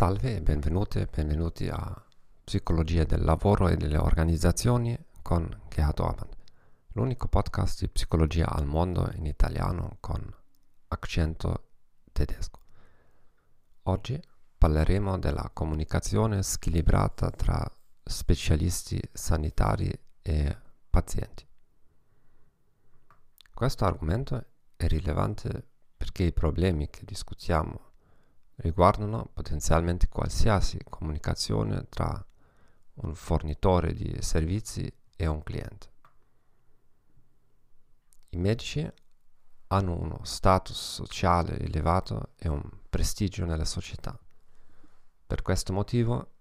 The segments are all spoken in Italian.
Salve e benvenute e benvenuti a Psicologia del lavoro e delle organizzazioni con Gerhard Orban, l'unico podcast di psicologia al mondo in italiano con accento tedesco. Oggi parleremo della comunicazione squilibrata tra specialisti sanitari e pazienti. Questo argomento è rilevante perché i problemi che discutiamo riguardano potenzialmente qualsiasi comunicazione tra un fornitore di servizi e un cliente. I medici hanno uno status sociale elevato e un prestigio nella società. Per questo motivo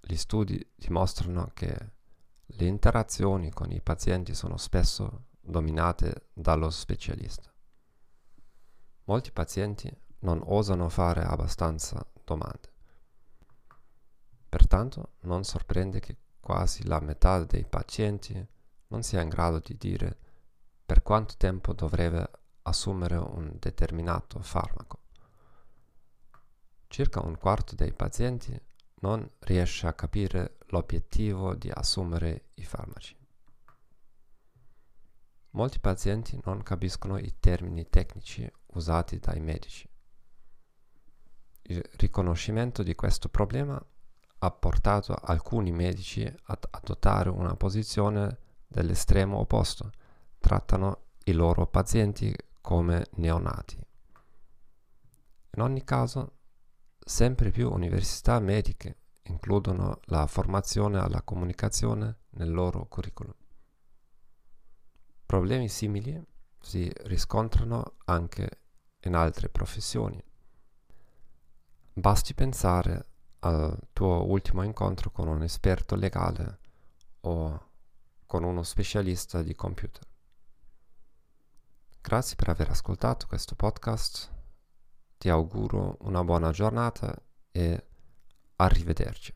gli studi dimostrano che le interazioni con i pazienti sono spesso dominate dallo specialista. Molti pazienti non osano fare abbastanza domande. Pertanto non sorprende che quasi la metà dei pazienti non sia in grado di dire per quanto tempo dovrebbe assumere un determinato farmaco. Circa un quarto dei pazienti non riesce a capire l'obiettivo di assumere i farmaci. Molti pazienti non capiscono i termini tecnici usati dai medici. Il riconoscimento di questo problema ha portato alcuni medici ad adottare una posizione dell'estremo opposto. Trattano i loro pazienti come neonati. In ogni caso, sempre più università mediche includono la formazione alla comunicazione nel loro curriculum. Problemi simili si riscontrano anche in altre professioni. Basti pensare al tuo ultimo incontro con un esperto legale o con uno specialista di computer. Grazie per aver ascoltato questo podcast, ti auguro una buona giornata e arrivederci.